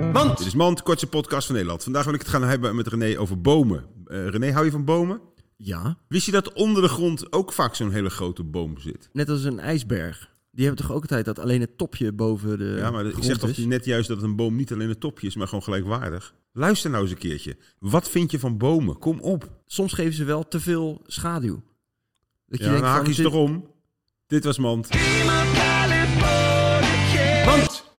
Mand! Dit is Mand, kortste podcast van Nederland. Vandaag wil ik het gaan hebben met René over bomen. Uh, René, hou je van bomen? Ja. Wist je dat onder de grond ook vaak zo'n hele grote boom zit? Net als een ijsberg. Die hebben toch ook altijd dat alleen het topje boven de. Ja, maar ik grond zeg toch net juist dat een boom niet alleen het topje is, maar gewoon gelijkwaardig. Luister nou eens een keertje. Wat vind je van bomen? Kom op. Soms geven ze wel te veel schaduw. Dat Ja, dan haak je dit- ze erom. Dit was Mand. Mand!